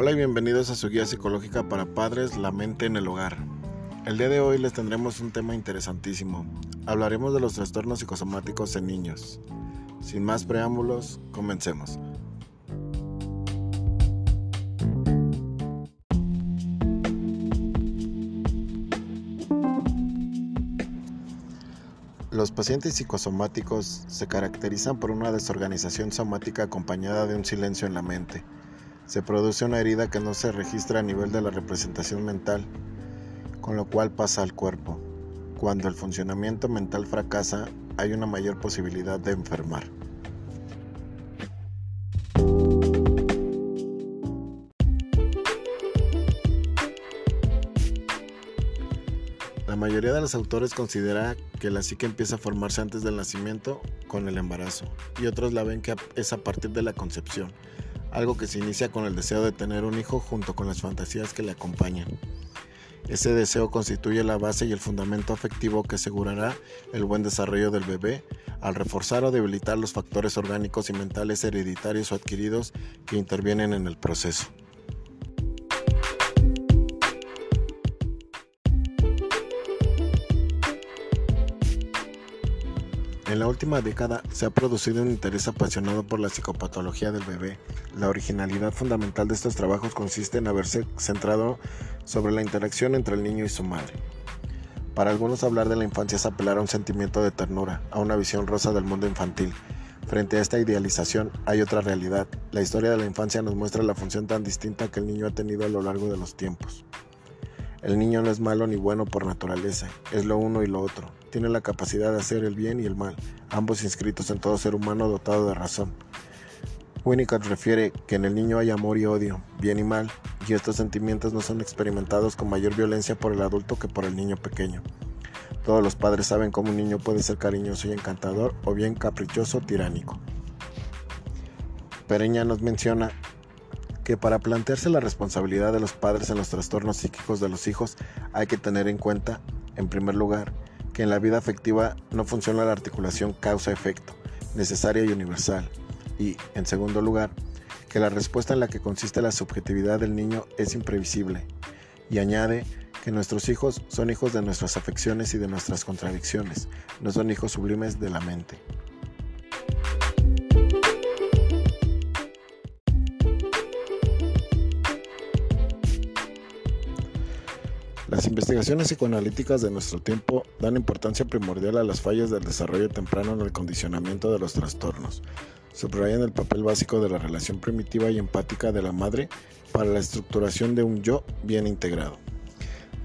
Hola y bienvenidos a su guía psicológica para padres, la mente en el hogar. El día de hoy les tendremos un tema interesantísimo. Hablaremos de los trastornos psicosomáticos en niños. Sin más preámbulos, comencemos. Los pacientes psicosomáticos se caracterizan por una desorganización somática acompañada de un silencio en la mente se produce una herida que no se registra a nivel de la representación mental, con lo cual pasa al cuerpo. Cuando el funcionamiento mental fracasa, hay una mayor posibilidad de enfermar. La mayoría de los autores considera que la psique empieza a formarse antes del nacimiento con el embarazo y otros la ven que es a partir de la concepción algo que se inicia con el deseo de tener un hijo junto con las fantasías que le acompañan. Ese deseo constituye la base y el fundamento afectivo que asegurará el buen desarrollo del bebé al reforzar o debilitar los factores orgánicos y mentales hereditarios o adquiridos que intervienen en el proceso. En la última década se ha producido un interés apasionado por la psicopatología del bebé. La originalidad fundamental de estos trabajos consiste en haberse centrado sobre la interacción entre el niño y su madre. Para algunos hablar de la infancia es apelar a un sentimiento de ternura, a una visión rosa del mundo infantil. Frente a esta idealización hay otra realidad. La historia de la infancia nos muestra la función tan distinta que el niño ha tenido a lo largo de los tiempos. El niño no es malo ni bueno por naturaleza, es lo uno y lo otro. Tiene la capacidad de hacer el bien y el mal, ambos inscritos en todo ser humano dotado de razón. Winnicott refiere que en el niño hay amor y odio, bien y mal, y estos sentimientos no son experimentados con mayor violencia por el adulto que por el niño pequeño. Todos los padres saben cómo un niño puede ser cariñoso y encantador o bien caprichoso tiránico. Pereña nos menciona que para plantearse la responsabilidad de los padres en los trastornos psíquicos de los hijos hay que tener en cuenta, en primer lugar, que en la vida afectiva no funciona la articulación causa-efecto, necesaria y universal, y, en segundo lugar, que la respuesta en la que consiste la subjetividad del niño es imprevisible, y añade que nuestros hijos son hijos de nuestras afecciones y de nuestras contradicciones, no son hijos sublimes de la mente. Las investigaciones psicoanalíticas de nuestro tiempo dan importancia primordial a las fallas del desarrollo temprano en el condicionamiento de los trastornos. Subrayan el papel básico de la relación primitiva y empática de la madre para la estructuración de un yo bien integrado.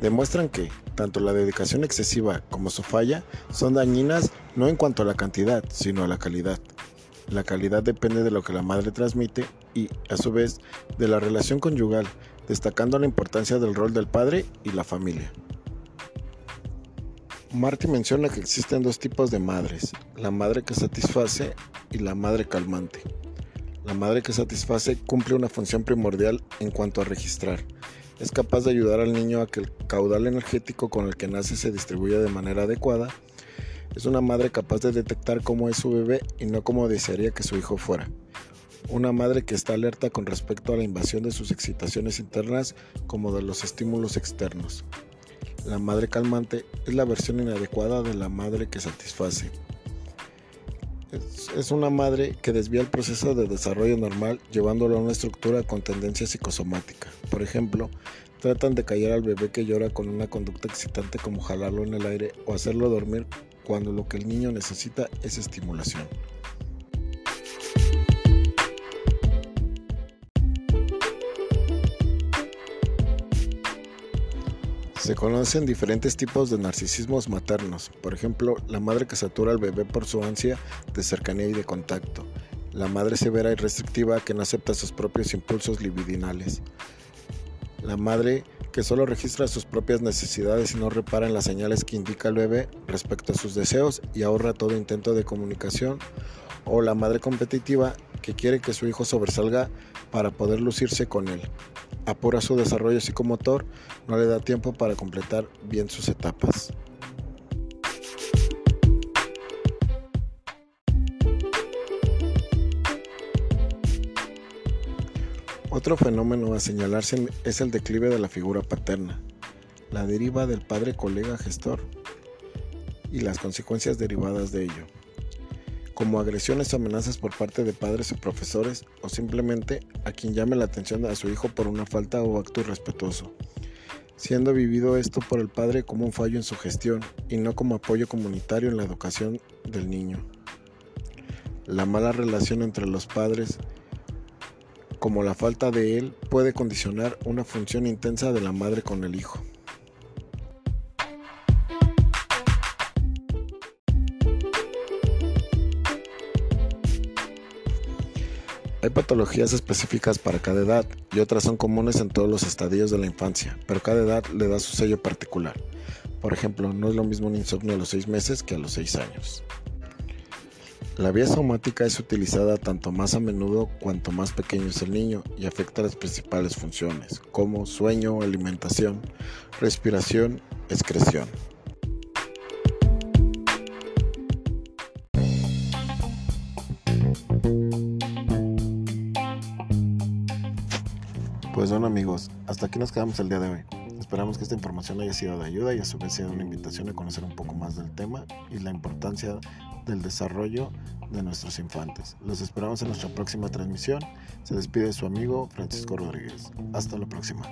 Demuestran que, tanto la dedicación excesiva como su falla son dañinas no en cuanto a la cantidad, sino a la calidad. La calidad depende de lo que la madre transmite y, a su vez, de la relación conyugal, destacando la importancia del rol del padre y la familia. Marty menciona que existen dos tipos de madres, la madre que satisface y la madre calmante. La madre que satisface cumple una función primordial en cuanto a registrar. Es capaz de ayudar al niño a que el caudal energético con el que nace se distribuya de manera adecuada. Es una madre capaz de detectar cómo es su bebé y no cómo desearía que su hijo fuera. Una madre que está alerta con respecto a la invasión de sus excitaciones internas como de los estímulos externos. La madre calmante es la versión inadecuada de la madre que satisface. Es, una madre que desvía el proceso de desarrollo normal llevándolo a una estructura con tendencia psicosomática. Por ejemplo, tratan de callar al bebé que llora con una conducta excitante como jalarlo en el aire o hacerlo dormir cuando lo que el niño necesita es estimulación. Se conocen diferentes tipos de narcisismos maternos, por ejemplo, la madre que satura al bebé por su ansia de cercanía y de contacto, la madre severa y restrictiva que no acepta sus propios impulsos libidinales, la madre que solo registra sus propias necesidades y no repara en las señales que indica el bebé respecto a sus deseos y ahorra todo intento de comunicación, o la madre competitiva que quiere que su hijo sobresalga para poder lucirse con él apura su desarrollo psicomotor, no le da tiempo para completar bien sus etapas. Otro fenómeno a señalarse es el declive de la figura paterna, la deriva del padre colega gestor y las consecuencias derivadas de ello, como agresiones o amenazas por parte de padres o profesores o simplemente a quien llame la atención a su hijo por una falta o acto irrespetuoso, siendo vivido esto por el padre como un fallo en su gestión y no como apoyo comunitario en la educación del niño. La mala relación entre los padres como la falta de él puede condicionar una función intensa de la madre con el hijo. Hay patologías específicas para cada edad y otras son comunes en todos los estadios de la infancia, pero cada edad le da su sello particular. Por ejemplo, no es lo mismo un insomnio a los 6 meses que a los 6 años. La vía somática es utilizada tanto más a menudo cuanto más pequeño es el niño y afecta las principales funciones, como sueño, alimentación, respiración, excreción. Pues bueno amigos, hasta aquí nos quedamos el día de hoy. Esperamos que esta información haya sido de ayuda y a su vez sea una invitación a conocer un poco más del tema y la importancia del desarrollo de nuestros infantes. Los esperamos en nuestra próxima transmisión. Se despide su amigo Francisco Rodríguez. Hasta la próxima.